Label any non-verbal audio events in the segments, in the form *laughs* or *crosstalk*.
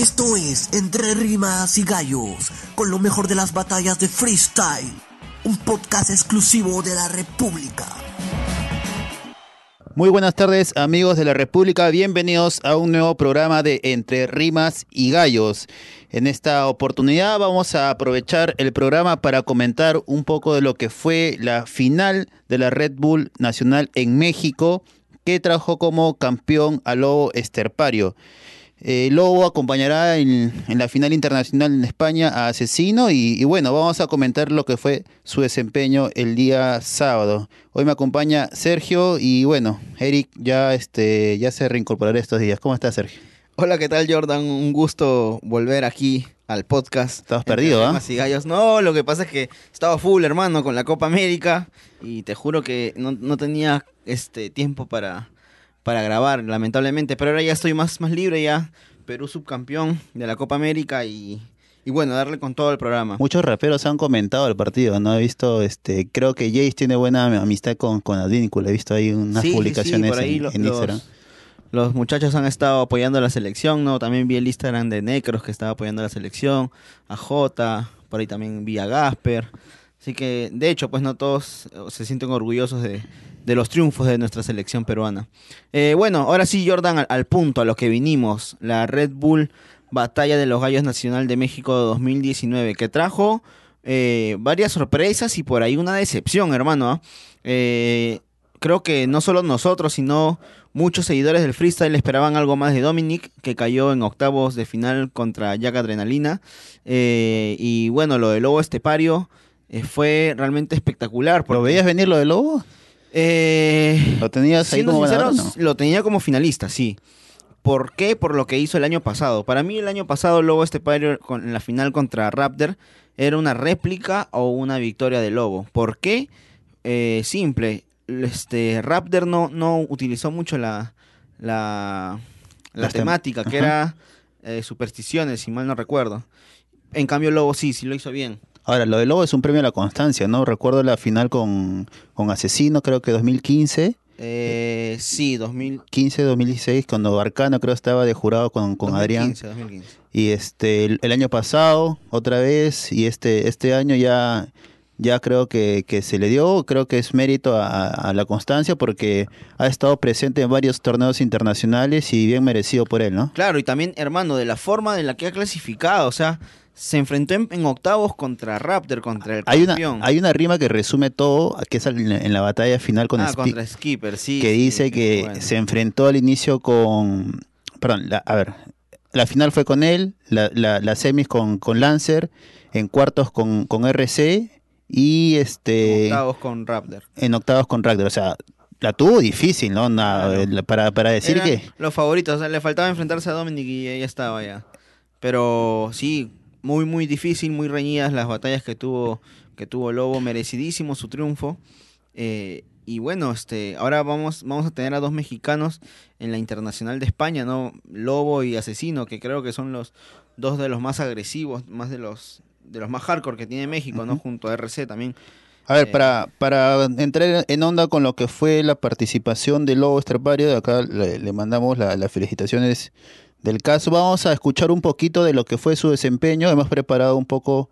Esto es Entre Rimas y Gallos, con lo mejor de las batallas de freestyle. Un podcast exclusivo de la República. Muy buenas tardes amigos de la República, bienvenidos a un nuevo programa de Entre Rimas y Gallos. En esta oportunidad vamos a aprovechar el programa para comentar un poco de lo que fue la final de la Red Bull Nacional en México, que trajo como campeón a Lobo Esterpario. Eh, Lobo acompañará en, la final internacional en España a Asesino y, bueno, vamos a comentar lo que fue su desempeño el día sábado. Hoy me acompaña Sergio y bueno, Eric ya, este, ya se reincorporará estos días. ¿Cómo estás, Sergio? Hola, ¿qué tal, Jordan? Un gusto volver aquí al podcast. Estabas perdido, ¿ah? gallos. No, lo que pasa es que estaba full, hermano, con la Copa América y te juro que no, no tenía este tiempo para para grabar, lamentablemente. Pero ahora ya estoy más, más libre, ya Perú subcampeón de la Copa América y, y bueno, darle con todo el programa. Muchos raperos han comentado el partido, ¿no? He visto, este, creo que Jace tiene buena amistad con, con Advíncula, he visto ahí unas publicaciones en, los, Instagram. Los muchachos han estado apoyando a la selección, ¿no? También vi el Instagram de Necros que estaba apoyando a la selección, a Jota, por ahí también vi a Gasper. Así que, de hecho, pues no todos se sienten orgullosos de, los triunfos de nuestra selección peruana. Eh, bueno, ahora sí, Jordan, al, punto, a lo que vinimos. La Red Bull Batalla de los Gallos Nacional de México 2019, que trajo eh, varias sorpresas y por ahí una decepción, hermano. ¿ah? Eh, creo que no solo nosotros, sino muchos seguidores del freestyle esperaban algo más de Dominic, que cayó en octavos de final contra Jack Adrenalina. y bueno, lo de Lobo Estepario fue realmente espectacular. ¿Lo veías venir lo de Lobo? Eh, ¿Lo tenías ahí como Lo tenía como finalista, sí. ¿Por qué? Por lo que hizo el año pasado. Para mí el año pasado Lobo este con, en la final contra Raptor era una réplica o una victoria de Lobo. ¿Por qué? Eh, simple. Este, Raptor no, no utilizó mucho la, la, la temática, que era eh, supersticiones, si mal no recuerdo. En cambio Lobo sí, sí lo hizo bien. Ahora, lo de Lobo es un premio a la constancia, ¿no? Recuerdo la final con, con Asesino, creo que 2015. Eh, sí, 2015, 2016, cuando Barcano creo estaba de jurado con, con 2015, Adrián. 2015. Y este, el, año pasado, otra vez, y este, este año ya, ya creo que, que se le dio, creo que es mérito a, a, la constancia porque ha estado presente en varios torneos internacionales y bien merecido por él, ¿no? Claro, y también, hermano, de la forma en la que ha clasificado, o sea, se enfrentó en, octavos contra Raptor, contra el hay campeón. Una, hay una rima que resume todo, que es en la batalla final con ah, contra Skipper, sí. Que dice que se enfrentó al inicio con... Perdón, a ver, la final fue con él, la, la, semis con, con Lancer, en cuartos con, con RC y este... En octavos con Raptor. En octavos con Raptor, o sea, la tuvo difícil, ¿no? para, para decir que... Los favoritos, o sea, le faltaba enfrentarse a Dominic y ya estaba ya. Pero sí, muy, muy difícil, muy reñidas las batallas que tuvo, que tuvo Lobo, merecidísimo su triunfo. Eh, y bueno, este, ahora vamos, vamos a tener a dos mexicanos en la Internacional de España, ¿no? Lobo y Asesino, que creo que son los dos de los más agresivos, más de los, de los más hardcore que tiene México, ¿no? Junto a RC también. A ver, eh, para, para entrar en onda con lo que fue la participación de Lobo Estrepario, de acá le, mandamos las felicitaciones del caso. Vamos a escuchar un poquito de lo que fue su desempeño. Hemos preparado un poco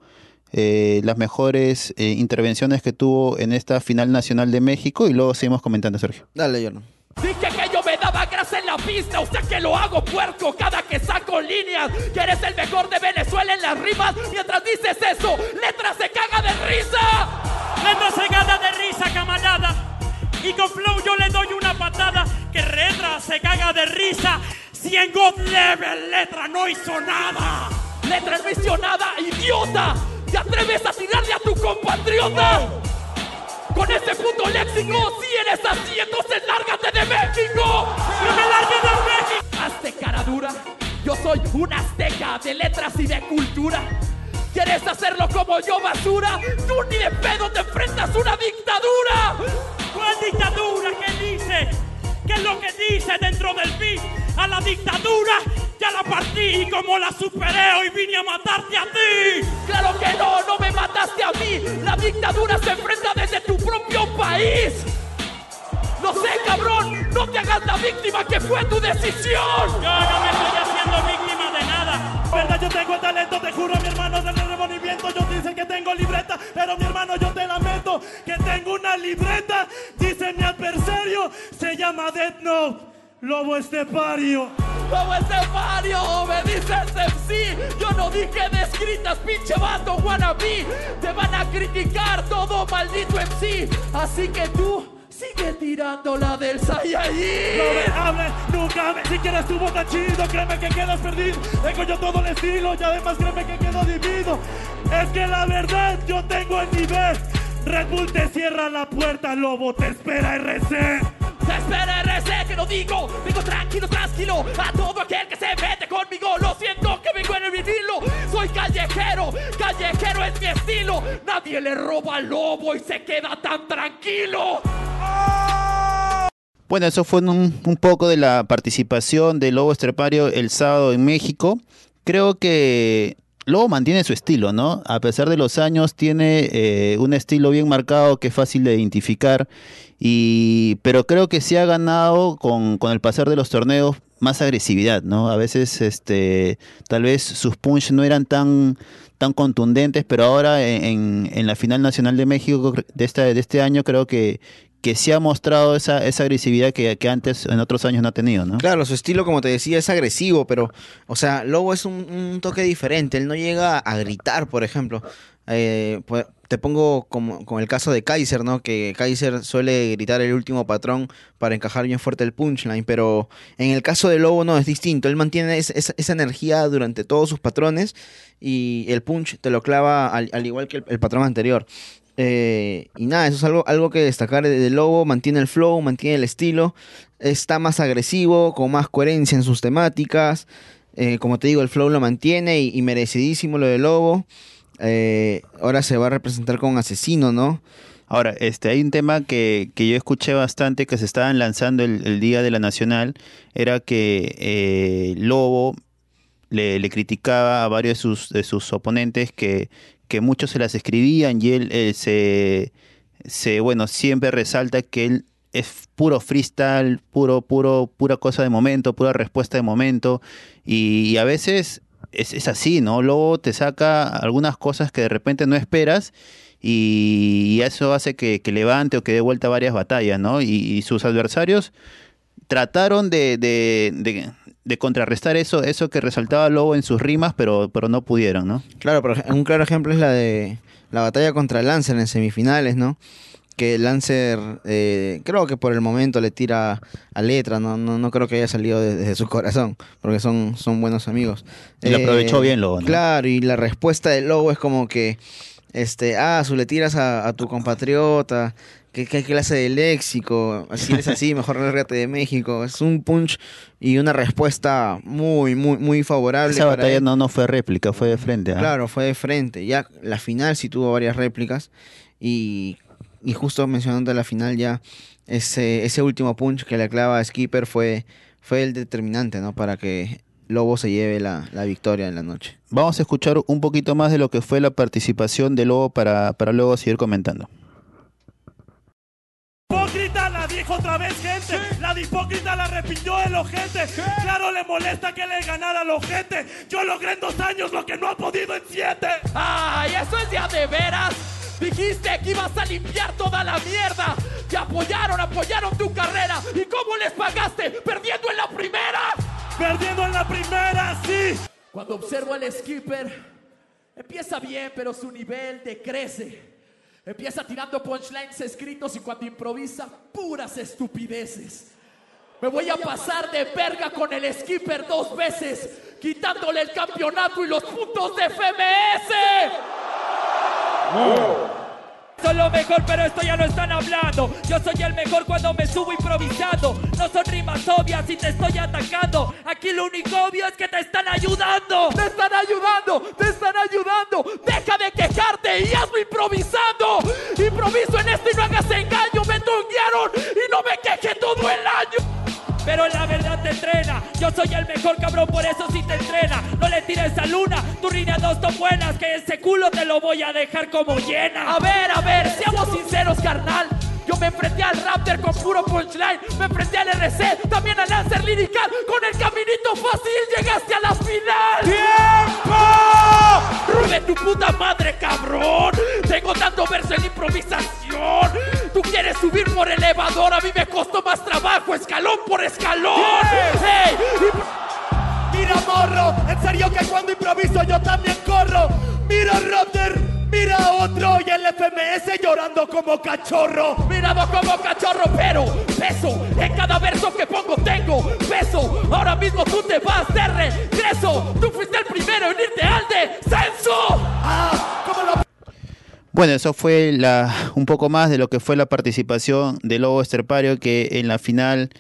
eh, las mejores eh, intervenciones que tuvo en esta final nacional de México y luego seguimos comentando, Sergio. Dale, Jordan. Dije que yo me daba grasa en la pista, usted que lo hago puerco cada que saco líneas. Que eres el mejor de Venezuela en las rimas. Mientras dices eso, Letra se caga de risa. Letra se caga de risa, camarada. Y con flow yo le doy una patada. Que Letra se caga de risa. Si en God Level Letra no hizo nada. Letra no hizo nada, idiota. ¿Te atreves a tirarle a tu compatriota? Con este puto léxico, si eres así, entonces lárgate de México. ¡No me largue de México! Hazte cara dura. Yo soy un azteca de letras y de cultura. ¿Quieres hacerlo como yo, basura? Tú ni de pedo te enfrentas a una dictadura. ¿Cuál dictadura? ¿Qué dice? ¿Qué es lo que dice dentro del beat? A la dictadura ya la partí y como la superé hoy vine a matarte a ti. Claro que no, no me mataste a mí. La dictadura se enfrenta desde tu propio país. No sé, cabrón, no te hagas la víctima que fue tu decisión. Yo no me estoy haciendo víctima de nada. verdad yo tengo el talento, te juro mi hermano del removimiento. Yo dicen que tengo libreta, pero mi hermano yo te lamento que tengo una libreta. Dice mi adversario, se llama Death Note, Lobo Estepario. Como Estefanio, me dices MC. Yo no dije de escritas, pinche vato wannabe. Te van a criticar todo, maldito MC. Así que tú sigue tirando la del No me Saiyajin. hables, nunca me siquiera estuvo tan chido. Créeme que quedas perdido. Tengo yo todo el estilo y además créeme que quedo dividido. Es que la verdad yo tengo el nivel. Red Bull te cierra la puerta, lobo te espera RC. Te espera RC que lo digo, digo tranquilo, tranquilo. A todo aquel que se mete conmigo, lo siento que vengo en el vinilo. Soy callejero, callejero es mi estilo. Nadie le roba al lobo y se queda tan tranquilo. Bueno, eso fue un, un poco de la participación de Lobo Estrepario el sábado en México. Creo que Lobo mantiene su estilo, ¿no? A pesar de los años, tiene eh, un estilo bien marcado que es fácil de identificar. Y, pero creo que se ha ganado con, con el pasar de los torneos más agresividad, ¿no? A veces, este, tal vez sus punch no eran tan, tan contundentes, pero ahora en, en- la final nacional de México de de este año creo que, que sí ha mostrado esa, esa agresividad que, que antes en otros años no ha tenido, ¿no? Claro, su estilo, como te decía, es agresivo, pero, o sea, Lobo es un, toque diferente. Él no llega a gritar, por ejemplo. Eh, pues, te pongo como con el caso de Kaiser, ¿no? Que Kaiser suele gritar el último patrón para encajar bien fuerte el punchline, pero en el caso de Lobo no, es distinto. Él mantiene es- esa, energía durante todos sus patrones y el punch te lo clava al, al igual que el patrón anterior. Eh, y nada, eso es algo, algo que destacar de, Lobo, mantiene el flow, mantiene el estilo, está más agresivo, con más coherencia en sus temáticas. Eh, como te digo, el flow lo mantiene y, merecidísimo lo de Lobo. Eh, ahora se va a representar con Asesino, ¿no? Ahora, este, hay un tema que, que yo escuché bastante que se estaban lanzando el, día de la Nacional, era que Lobo le, le criticaba a varios de sus, de sus oponentes que, que muchos se las escribían y él eh, se, se, bueno, siempre resalta que él es puro freestyle, puro, puro, pura cosa de momento, pura respuesta de momento y, a veces es, así, ¿no? Lobo te saca algunas cosas que de repente no esperas y, eso hace que, levante o que dé vuelta varias batallas, ¿no? Y, sus adversarios trataron de- de contrarrestar eso, eso que resaltaba Lobo en sus rimas, pero, pero no pudieron, ¿no? Claro, pero un claro ejemplo es la de la batalla contra Lancer en semifinales, ¿no? Que Lancer, eh, creo que por el momento le tira a letra, no, no, no creo que haya salido de- desde su corazón, porque son, son buenos amigos. Eh, Y lo aprovechó bien Lobo, ¿no? Claro, y la respuesta de Lobo es como que, este, ah, su le tiras a, a tu compatriota, ¿qué, qué clase de léxico? Si eres así, mejor lárgate de México. Es un punch y una respuesta muy, muy, muy favorable. Esa batalla él. no, no fue réplica, fue de frente. ¿ah? Claro, fue de frente. Ya la final sí tuvo varias réplicas. Y, y justo mencionando la final ya, ese, ese último punch que le clava a Skipper fue, fue el determinante, ¿no? Para que Lobo se lleve la, la victoria en la noche. Vamos a escuchar un poquito más de lo que fue la participación de Lobo para, para luego seguir comentando. Dijo otra vez, gente. La de hipócrita la repitió el ojete. Claro, le molesta que le ganara al ojete. Yo logré en dos años lo que no ha podido en siete. ¡Ay, eso es ya de veras! Dijiste que ibas a limpiar toda la mierda. Te apoyaron, apoyaron tu carrera. ¿Y cómo les pagaste? ¿Perdiendo en la primera? Perdiendo en la primera, sí. Cuando observo al skipper, empieza bien, pero su nivel decrece. Empieza tirando punchlines escritos y cuando improvisa, puras estupideces. Me voy a pasar de verga con el skipper dos veces, quitándole el campeonato y los puntos de FMS. Soy lo mejor, pero esto ya no están hablando. Yo soy el mejor cuando me subo improvisando. No son rimas obvias y te estoy atacando. Aquí lo único obvio es que te están ayudando. Te están ayudando, te están ayudando. Deja por escalón. Hey, y- Mira, morro, en serio que cuando improviso yo también corro. Mira, Raptor, mira otro y el FMS llorando como cachorro. Mirado como cachorro, pero peso en cada verso que pongo tengo peso. Ahora mismo tú te vas de regreso. Tú fuiste el primero en irte al descenso. Ah, como la Bueno, eso fue la, un poco más de lo que fue la participación de Lobo Esterpario, que en la final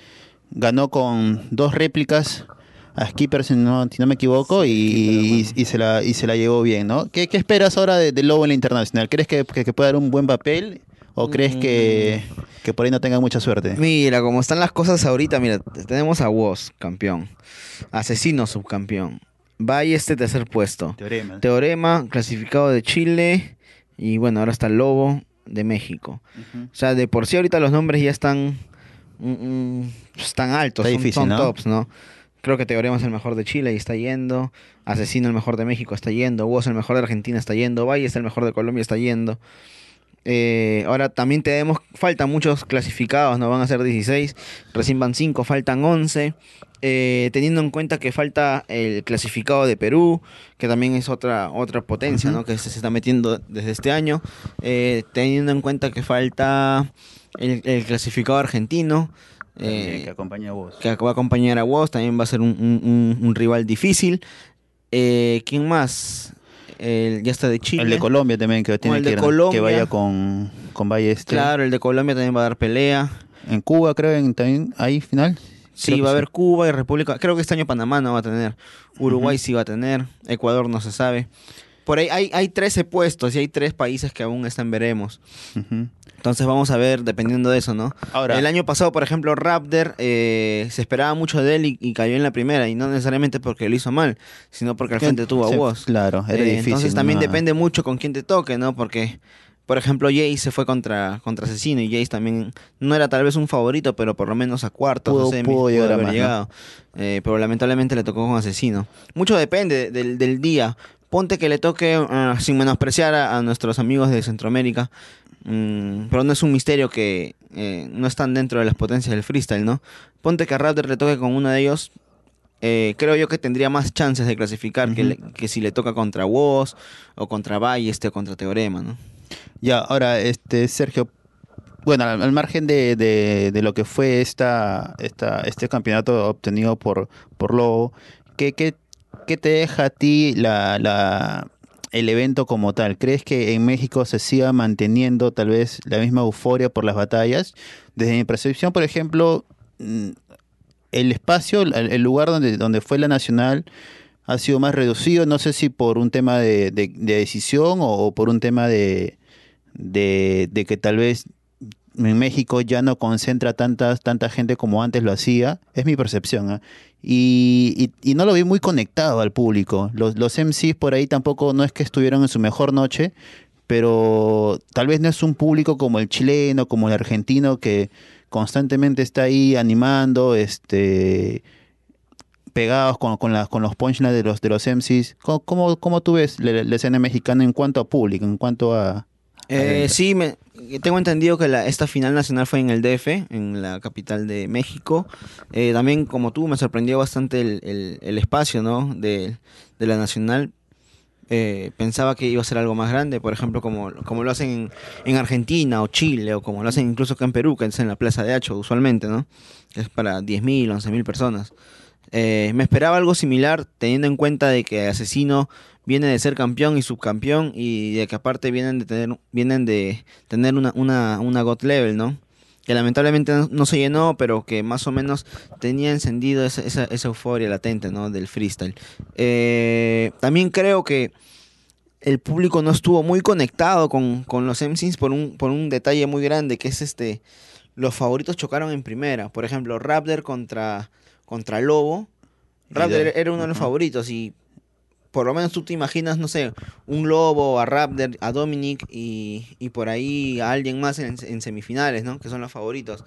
ganó con dos réplicas a Skipper, si no, si no me equivoco, y, se la, y se la llevó bien, ¿no? ¿Qué, qué esperas ahora de, de Lobo en la internacional? ¿Crees que, que, que puede dar un buen papel o crees que, que por ahí no tenga mucha suerte? Mira, como están las cosas ahorita, mira, tenemos a Woz, campeón. Asesino, subcampeón. Valle este tercer puesto. Teorema. Teorema, clasificado de Chile. Y bueno, ahora está el Lobo de México. O sea, de por sí ahorita los nombres ya están, mm, mm, están altos, Está son, difícil, son ¿no? tops, ¿no? Creo que Teorema es el mejor de Chile y está yendo. Asesino el mejor de México está yendo. Woz el mejor de Argentina está yendo. Valle es el mejor de Colombia está yendo. Eh, ahora también tenemos, faltan muchos clasificados, no van a ser 16, recién van 5, faltan 11. Eh, teniendo en cuenta que falta el clasificado de Perú, que también es otra otra potencia, ¿no? Que se, se está metiendo desde este año. Eh, teniendo en cuenta que falta el, el clasificado argentino, eh, que acompaña a vos. que va a acompañar a Woz, también va a ser un, un- un- un rival difícil. Eh, ¿Quién más? El- ya está de Chile. El de Colombia también, que tiene el que, Colombia. que vaya con, con Valle este. Claro, el de Colombia también va a dar pelea. En Cuba, creo, en, también hay final. Sí, Creo va a haber Cuba y República. Creo que este año Panamá no va a tener. Uruguay sí va a tener. Ecuador no se sabe. Por ahí hay, hay 13 puestos y hay tres países que aún están veremos. Ujú. Entonces vamos a ver dependiendo de eso, ¿no? Ahora- el año pasado, por ejemplo, Raptor eh, se esperaba mucho de él y, y cayó en la primera. Y no necesariamente porque lo hizo mal, sino porque al frente tuvo a Sí, Woz. Claro, era Eh, difícil. Entonces también ¿no? depende mucho con quién te toque, ¿no? Porque, por ejemplo, Jace se fue contra, contra Asesino y Jace también no era tal vez un favorito, pero por lo menos a cuartos Pudo- o semis pudo a haber más, ¿no? llegado. Eh, pero lamentablemente le tocó con Asesino. Mucho depende del, del día. Ponte que le toque, ah, sin menospreciar a, a nuestros amigos de Centroamérica, mm, pero no es un misterio que eh, no están dentro de las potencias del freestyle, ¿no? Ponte que a Raptor le toque con uno de ellos, eh, creo yo que tendría más chances de clasificar que, le- que si le toca contra Woz o contra Valle este o contra Teorema, ¿no? Ya, ahora, este, Sergio, bueno, al, al margen de, de- de lo que fue esta, esta, este campeonato obtenido por, por Lobo, ¿qué, qué, qué te deja a ti la, la, el evento como tal? ¿Crees que en México se siga manteniendo tal vez la misma euforia por las batallas? Desde mi percepción, por ejemplo, mm, el espacio, el, lugar donde, donde fue la nacional ha sido más reducido, no sé si por un tema de, de- de decisión o, o por un tema de, de que tal vez en México ya no concentra tantas, tanta gente como antes lo hacía, es mi percepción, ¿ah? y, y- no lo vi muy conectado al público. Los, los MCs por ahí tampoco no es que estuvieron en su mejor noche, pero tal vez no es un público como el chileno, como el argentino, que constantemente está ahí animando, este pegados con, con, las- con los punchlines de los, de los MCs. ¿Cómo, cómo, cómo tú ves la, la escena mexicana en cuanto a público, en cuanto a... Eh, sí, me, tengo entendido que la, esta final nacional fue en el DF, en la capital de México. Eh, también, como tú, me sorprendió bastante el, el- el espacio ¿no? de, de la nacional. Eh, pensaba que iba a ser algo más grande, por ejemplo, como, como lo hacen en, en Argentina o Chile, o como lo hacen incluso acá en Perú, que es en la Plaza de Hacho usualmente, ¿no? Que es para 10.000, 11.000 personas. Eh, me esperaba algo similar, teniendo en cuenta de que Asesino viene de ser campeón y subcampeón y de que aparte vienen de tener vienen de tener una una una God level, ¿no? Que lamentablemente no, se llenó, pero que más o menos tenía encendido esa, esa, esa euforia latente, ¿no? Del freestyle. Eh, también creo que el público no estuvo muy conectado con, con los MCs por un, por un detalle muy grande, que es este, los favoritos chocaron en primera. Por ejemplo, Raptor contra, contra Lobo. Raptor era uno de los favoritos y por lo menos tú te imaginas, no sé, un Lobo, a Raptor, a Dominic y, y por ahí a alguien más en, en semifinales, ¿no? Que son los favoritos.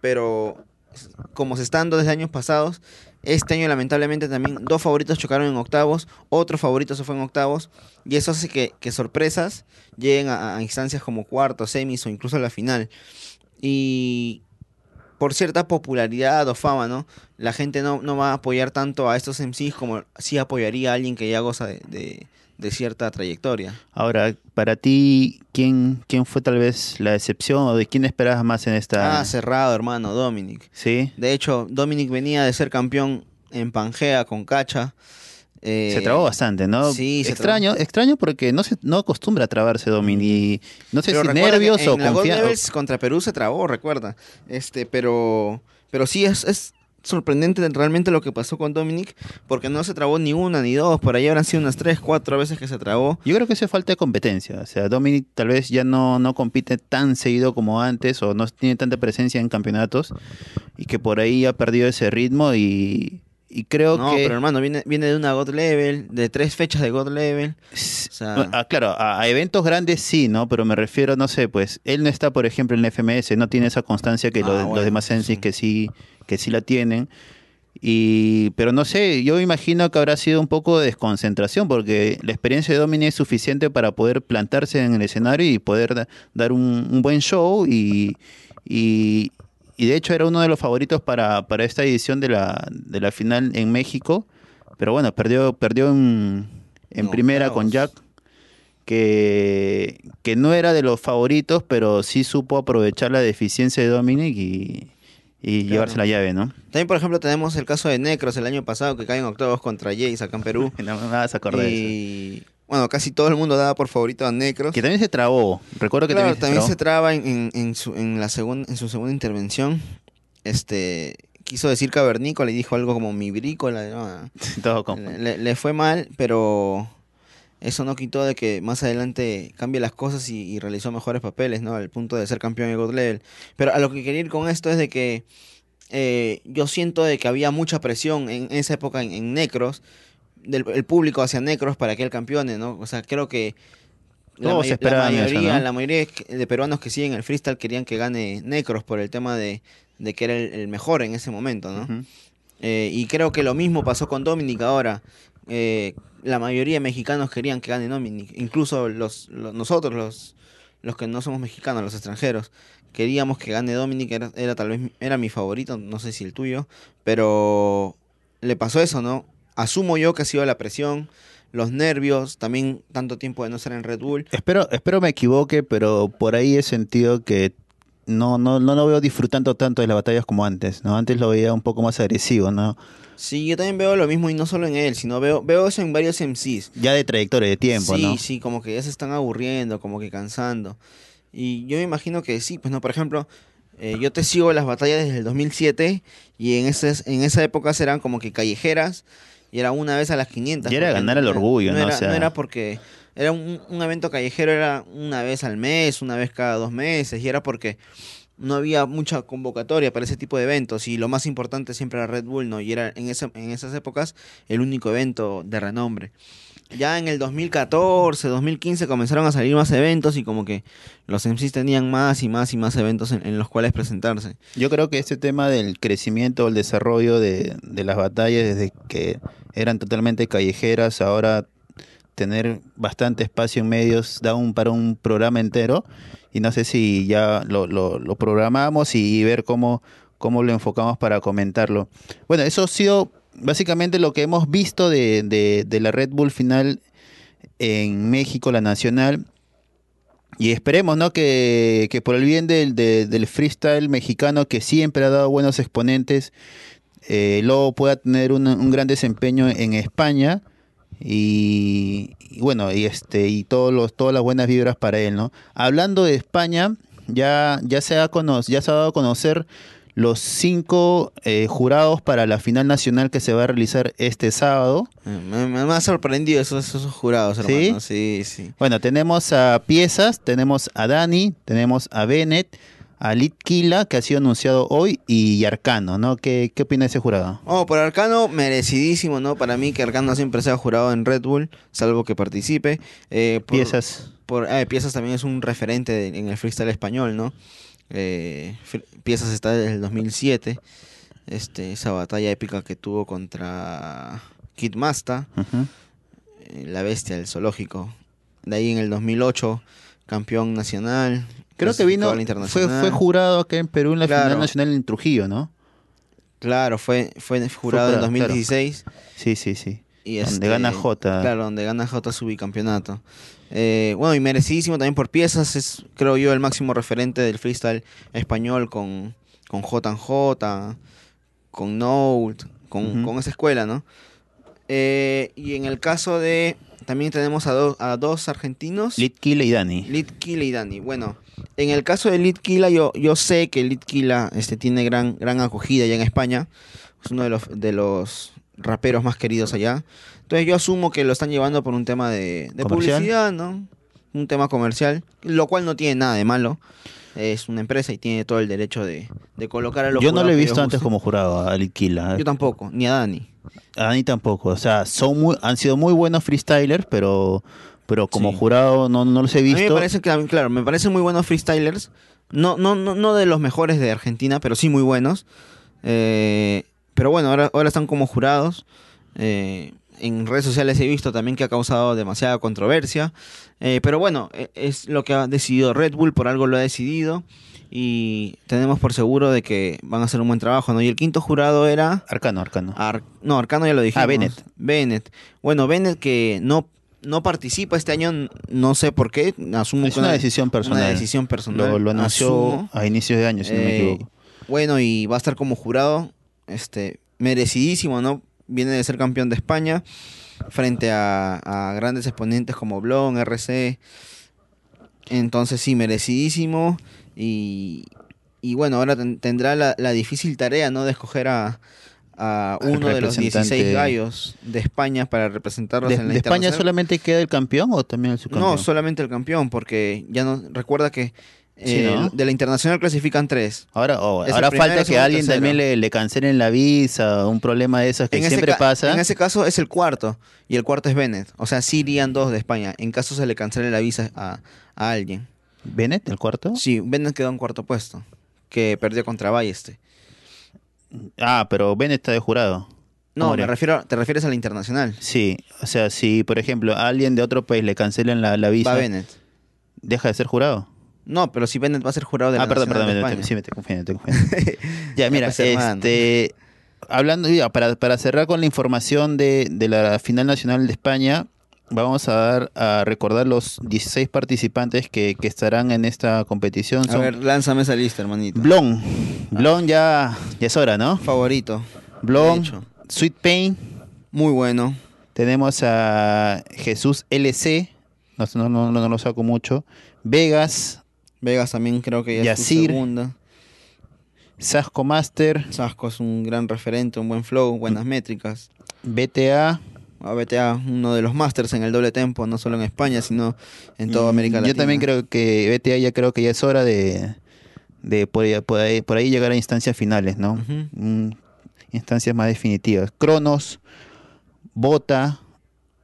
Pero como se está dando desde años pasados, este año lamentablemente también dos favoritos chocaron en octavos, otro favorito se fue en octavos, y eso hace que, que sorpresas lleguen a, a instancias como cuartos, semis o incluso a la final. Y por cierta popularidad o fama, ¿no? La gente no, no va a apoyar tanto a estos MCs como sí apoyaría a alguien que ya goza de, de- de cierta trayectoria. Ahora, para ti, ¿quién, ¿quién fue tal vez la excepción o de quién esperabas más en esta? Ah, cerrado, hermano, Dominic. sí. De hecho, Dominic venía de ser campeón en Pangea con Cacha. Eh, Se trabó bastante, ¿no? sí, se extraño, extraño porque no se no acostumbra a trabarse Domini. No sé Pero si nervios o en la Gold confianza. Contra Perú se trabó, recuerda. Este, pero, pero sí es, es sorprendente realmente lo que pasó con Dominic, porque no se trabó ni una ni dos, por ahí habrán sido unas tres, cuatro veces que se trabó. Yo creo que eso es falta de competencia. O sea, Dominic tal vez ya no, no compite tan seguido como antes o no tiene tanta presencia en campeonatos y que por ahí ha perdido ese ritmo y, y creo no, que... pero hermano, viene, viene de una God Level, de tres fechas de God Level. sea- Ah, claro, a, a eventos grandes sí, ¿no? Pero me refiero, no sé, pues él no está, por ejemplo, en el FMS, no tiene esa constancia que Ah, lo- los bueno, demás sí. que sí que sí la tienen. Y pero no sé, yo imagino que habrá sido un poco de desconcentración porque la experiencia de Domini es suficiente para poder plantarse en el escenario y poder da- dar un, un buen show y, y, y de hecho era uno de los favoritos para, para esta edición de la, de la final en México. Pero bueno, perdió, perdió en, en primera con. Jack que, que no era de los favoritos, pero sí supo aprovechar la deficiencia de Dominic y, y Claro. llevarse la llave, ¿no? También, por ejemplo, tenemos el caso de Necros el año pasado, que cae en octavos contra Jace acá en Perú. *laughs* No me vas a acordar y bueno, casi todo el mundo daba por favorito a Necros. Que también se trabó. Recuerdo que Claro, también, se, trabó. traba en, en- en su, en, la segun- en su segunda intervención. Este quiso decir cavernícola y dijo algo como mi brícola. ¿no? *laughs* Todo con- Le, le- le fue mal, pero eso no quitó de que más adelante cambie las cosas y, y realizó mejores papeles, ¿no? Al punto de ser campeón de God Level. Pero a lo que quería ir con esto es de que eh, yo siento de que había mucha presión en esa época en, en Necros, del el público hacia Necros para que él campeone, ¿no? O sea, creo que la, Todos may- la esperaban eso, mayoría, ¿no? la mayoría de peruanos que siguen el freestyle querían que gane Necros por el tema de, de que era el, el mejor en ese momento, ¿no? Eh, y creo que lo mismo pasó con Dominic ahora. Eh, la mayoría de mexicanos querían que gane Dominic. Incluso los, los- nosotros, los, los que no somos mexicanos, los extranjeros, queríamos que gane Dominic. Era, era tal vez era mi favorito, no sé si el tuyo. Pero le pasó eso, ¿no? Asumo yo que ha sido la presión, los nervios, también tanto tiempo de no estar en Red Bull. Espero, espero me equivoque, pero por ahí he sentido que no, no, no lo veo disfrutando tanto de las batallas como antes, ¿no? Antes lo veía un poco más agresivo, ¿no? Sí, yo también veo lo mismo y no solo en él, sino veo, veo eso en varios MCs. Ya de trayectoria, de tiempo, sí, ¿no? sí, como que ya se están aburriendo, como que cansando. Y yo me imagino que sí, pues no, por ejemplo, eh, yo te sigo las batallas desde el 2007 y en, esas, en esa época eran como que callejeras y era una vez a las 500. Y era ganar el orgullo, ¿no? Era, O sea- no era porque era un, un evento callejero, era una vez al mes, una vez cada dos meses y era porque no había mucha convocatoria para ese tipo de eventos y lo más importante siempre era Red Bull, ¿no? Y era en, ese, en esas épocas el único evento de renombre. Ya en el 2014, 2015 comenzaron a salir más eventos y como que los MCs tenían más y más y más eventos en, los cuales presentarse. Yo creo que este tema del crecimiento, el desarrollo de, las batallas desde que eran totalmente callejeras, ahora tener bastante espacio en medios da un para un programa entero y no sé si ya lo programamos y ver cómo, cómo lo enfocamos para comentarlo. Bueno, eso ha sido básicamente lo que hemos visto de, de, la Red Bull final en México, la nacional. Y esperemos, ¿no? Que, que por el bien del, de- del freestyle mexicano, que siempre ha dado buenos exponentes, eh, luego pueda tener un, un gran desempeño en España. Y, y bueno, y este, y todos los, todas las buenas vibras para él, ¿no? Hablando de España, ya, ya, se, ha cono- ya se ha dado a conocer los cinco eh, jurados para la final nacional que se va a realizar este sábado. Eh, Me, me- me ha sorprendido esos, esos jurados, ¿Sí? hermano. Sí, sí. Bueno, tenemos a Piezas, tenemos a Dani, tenemos a Bennett, a Litkila, que ha sido anunciado hoy, y Arcano, ¿no? ¿Qué, qué opina ese jurado? Oh, por Arcano, merecidísimo, ¿no? Para mí que Arcano siempre sea jurado en Red Bull, salvo que participe. Eh, por- Piezas. por, ah, Piezas también es un referente de- en el freestyle español, ¿no? Eh, piezas está desde el 2007. Este, esa batalla épica que tuvo contra Kid Masta, eh, la bestia del zoológico. De ahí en el 2008, campeón nacional. Creo que vino, fue, fue jurado acá en Perú en la Claro. final nacional en Trujillo, ¿no? Claro, fue, fue jurado en jurado, 2016. Sí, sí, sí. Y Donde este, gana Jota. Claro, donde gana J su bicampeonato. Eh, bueno, y merecidísimo también por piezas. Es, creo yo, el máximo referente del freestyle español con, con J con Note, con, Ujú. con esa escuela, ¿no? Eh, y en el caso de. También tenemos a, do- a dos argentinos. Litkila y Dani. Litkila y Dani. Bueno, en el caso de Litkila, yo, yo sé que Litkila este, tiene gran, gran acogida allá en España. Es uno de los, de los raperos más queridos allá. Entonces yo asumo que lo están llevando por un tema de, publicidad, ¿no? Un tema comercial, lo cual no tiene nada de malo. Es una empresa y tiene todo el derecho de, de colocar a los Yo no lo he visto antes como jurado a Litkila. Yo tampoco, ni a Dani. A Dani tampoco. O sea, son muy, han sido muy buenos freestylers, pero, pero como Sí. jurado no, no los he A mí visto. me parece que, claro, me parecen muy buenos freestylers. No, no, no, no de los mejores de Argentina, pero sí muy buenos. Eh, pero bueno, ahora, ahora están como jurados. Eh, en redes sociales he visto también que ha causado demasiada controversia. Eh, pero bueno, e- es lo que ha decidido Red Bull, por algo lo ha decidido. Y tenemos por seguro de que van a hacer un buen trabajo, ¿no? Y el quinto jurado era... Arcano, Arcano. Ar- no, Arcano ya lo dijimos. Ah, Bennett. Bennett. Bueno, Bennett que no, no participa este año, no sé por qué. Asumo es una decisión personal. Una decisión personal. Lo, lo anunció asumo. a inicios de año, si no me Eh, equivoco. Bueno, y va a estar como jurado, este, merecidísimo, ¿no? Viene de ser campeón de España frente a, a grandes exponentes como Blon, RC. Entonces sí, merecidísimo. Y, y bueno, ahora ten- tendrá la, la difícil tarea, ¿no? De escoger a, uno de los representante. 16 gallos de España para representarlos ¿De, en la de España solamente queda el campeón o también el subcampeón? No, solamente el campeón, porque ya no recuerda que Sí, eh, ¿no? de la internacional clasifican tres. Ahora, oh, ahora primero, falta que alguien tercero. también le, le cancelen la visa, un problema de esos que En siempre pasa. En ese caso es el cuarto, y el cuarto es Bennett. O sea, sí irían dos de España, en caso se le cancele la visa a, a alguien. ¿Bennett, el cuarto? Sí, Bennett quedó en cuarto puesto, que perdió contra Balleste. Ah, pero Bennett está de jurado. No, ¿Cómo me refiero, te refieres a la internacional. Sí, o sea, si por ejemplo a alguien de otro país le cancelan la, la visa, Va Bennett. ¿deja de ser jurado? No, pero si Bennett va a ser jurado de la ah, perdón, Nacional perdón, de me, España. sí, me estoy confundiendo, estoy confundiendo. *laughs* ya, mira, pues, este, hablando, ya, para, para cerrar con la información de, de la final nacional de España, vamos a dar a recordar los 16 participantes que, que estarán en esta competición. A Son ver, lánzame esa lista, hermanito. Blon, Blon ya, ya es hora, ¿no? Favorito. Blon, hecho. Sweet Pain, Muy bueno. tenemos a Jesús LC, no, no, no, no lo saco mucho, Vegas, Vegas también creo que ya es su Yacir. segunda. Sasco Master, Sasco es un gran referente, un buen flow, buenas métricas. BTA, A BTA, uno de los masters en el doble tempo, no solo en España, sino en toda Mm, América Latina. Yo también creo que BTA ya creo que ya es hora de, de por, ahí, por ahí- por ahí llegar a instancias finales, ¿no? Mm, instancias más definitivas. Cronos, Bota,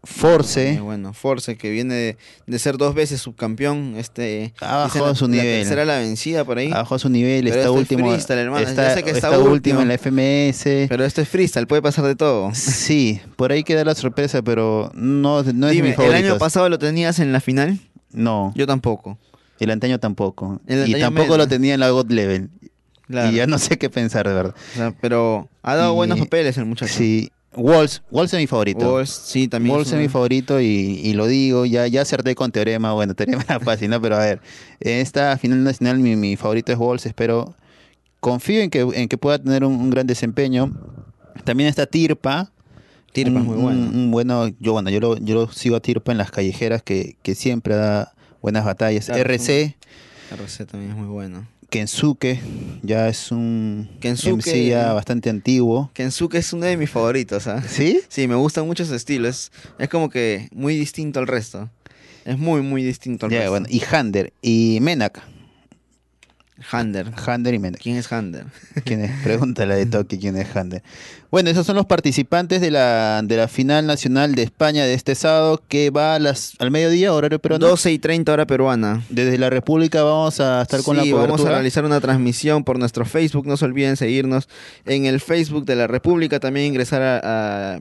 Force, bueno, Force, que viene de, de ser dos veces subcampeón. Este, bajado su nivel. tercera la vencida por ahí. abajo su nivel, Pero está este es último, freestyle, hermano, está, sé que está está último. último en la FMS. Pero esto es freestyle, puede pasar de todo. Sí, por ahí queda la sorpresa, pero no, no es Dime, mis ¿el año pasado lo tenías en la final? No, Yo tampoco. el antaño tampoco. El y tampoco menos. lo tenía en la God Level. Claro. Y ya no sé qué pensar, de verdad. O sea, pero ha dado Y- buenos papeles el muchacho. Sí, Walls, Walls es mi favorito. Walls, sí, también. Walls es es mi favorito y, y lo digo, ya, ya acerté con Teorema, bueno, *laughs* Teorema era fácil, ¿no? Pero a ver, en esta final nacional mi, mi favorito es Walls, espero, confío en que, en que pueda tener un, un gran desempeño. También está Tirpa. Tirpa es muy bueno. un- un bueno, yo bueno, yo lo, yo lo sigo a Tirpa en las callejeras que, que siempre da buenas batallas. Claro, RC, RC también es muy bueno. Kensuke, ya es un Kensuke- MC ya bastante antiguo. Kensuke es uno de mis favoritos, ¿ah? ¿Sí? Sí, me gusta mucho su estilo. Es, como que muy distinto al resto. Es muy, muy distinto al resto. bueno, y Hander y Menak. Hander. Hander y Méndez. ¿Quién es Hander? ¿Quién es? *laughs* Pregúntale de Toki quién es Hander. Bueno, esos son los participantes de la, de la final nacional de España de este sábado que va a las, al mediodía, horario peruano. 12 y 30 hora peruana. Desde la República vamos a estar con la Sí, cobertura. vamos a realizar una transmisión por nuestro Facebook. No se olviden seguirnos en el Facebook de la República. También ingresar a, a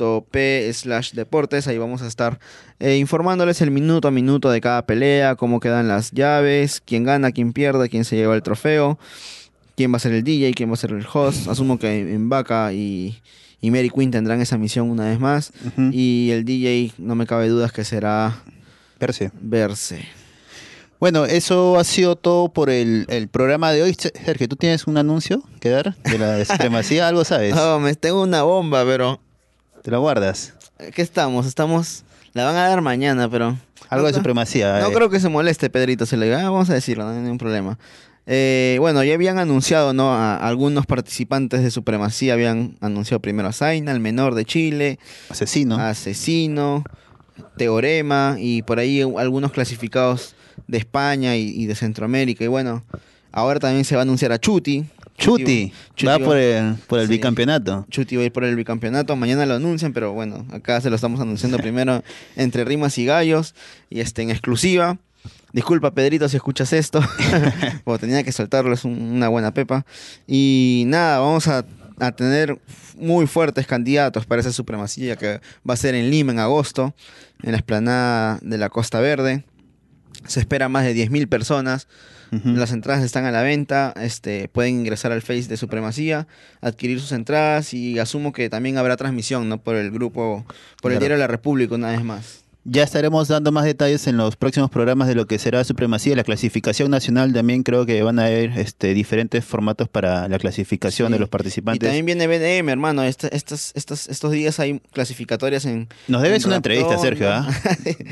www.larepublica.p slash deportes. Ahí vamos a estar eh, informándoles el minuto a minuto de cada pelea, cómo quedan las llaves, quién gana, quién pierde, quién se lleva el trofeo, quién va a ser el DJ, quién va a ser el host. Asumo que en Vaca y, y Mary Quinn tendrán esa misión una vez más. Y el DJ, no me cabe dudas que será Perse. verse. Bueno, eso ha sido todo por el, el programa de hoy. Se- Sergio, ¿tú tienes un anuncio que dar de la *laughs* supremacía? ¿Algo sabes? No, me tengo una bomba, pero ¿Te lo guardas? ¿qué estamos? Estamos la van a dar mañana, pero Algo de supremacía. No eh. creo que se moleste Pedrito, se le diga, "Ah, vamos a decirlo, no hay ningún problema. Eh, bueno, ya habían anunciado, ¿no? A algunos participantes de Supremacía habían anunciado primero a Zaina, el menor de Chile, Asesino. Asesino, Teorema y por ahí algunos clasificados de España y, y de Centroamérica. Y bueno, ahora también se va a anunciar a Chuti. Chuti. Chuti va por el, por el sí. bicampeonato. Chuti va a ir por el bicampeonato. Mañana lo anuncian, pero bueno, acá se lo estamos anunciando *laughs* primero entre rimas y gallos y este en exclusiva. Disculpa, Pedrito, si escuchas esto. *laughs* Porque tenía que soltarlo, es un- una buena pepa. Y nada, vamos a, a tener muy fuertes candidatos para esa supremacía que va a ser en Lima en agosto, en la esplanada de la Costa Verde. Se espera más de 10.000 personas. Las entradas están a la venta, este, pueden ingresar al Face de Supremacía, adquirir sus entradas y asumo que también habrá transmisión, ¿no? Por el grupo, por el diario La República una vez más. Ya estaremos dando más detalles en los próximos programas de lo que será supremacía. La clasificación nacional también creo que van a haber este, diferentes formatos para la clasificación Sí. de los Y participantes. también viene BDM, hermano, Esta- estas, estas, estos días hay clasificatorias en... Nos debes en una entrevista, Sergio. ¿ah?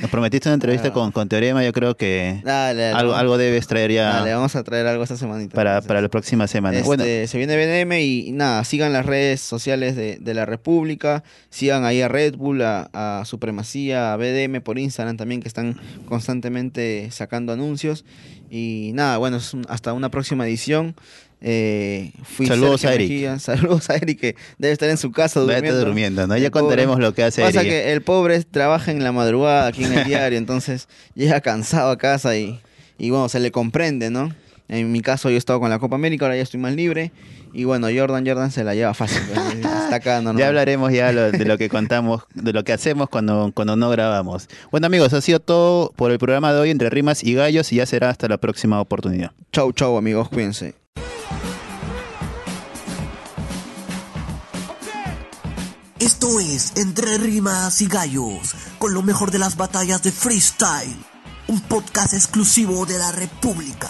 Nos prometiste una entrevista *laughs* Ah. con, con Teorema. Yo creo que Dale, dale, algo, algo debes traer ya dale, vamos a traer algo esta semanita. para, entonces. para la próxima semana. Este, Bueno, Se viene BDM y, y nada, sigan las redes sociales de, de la República, sigan ahí a Red Bull, a, a Supremacía, a BDM por Instagram también, que están constantemente sacando anuncios. Y nada, bueno, hasta una próxima edición. Eh, fui Saludos Sergio a Eric. Mejía. *laughs* Saludos a Eric, que debe estar en su casa durmiendo. durmiendo, ¿no? Ya pobre. contaremos lo que hace Pasa Eric. que el pobre trabaja en la madrugada aquí en el *laughs* diario, entonces llega cansado a casa y, y bueno, se le comprende, ¿no? En mi caso yo he estado con la Copa América, ahora ya estoy más libre. Y bueno, Jordan Jordan se la lleva fácil. pues, Está acá normal. *laughs* Ya hablaremos ya lo- de lo que contamos, de lo que hacemos cuando, cuando no grabamos. Bueno amigos, ha sido todo por el programa de hoy entre rimas y gallos y ya será hasta la próxima oportunidad. Chau, chau, amigos, cuídense. Esto es Entre Rimas y Gallos, con lo mejor de las batallas de freestyle. Un podcast exclusivo de la República.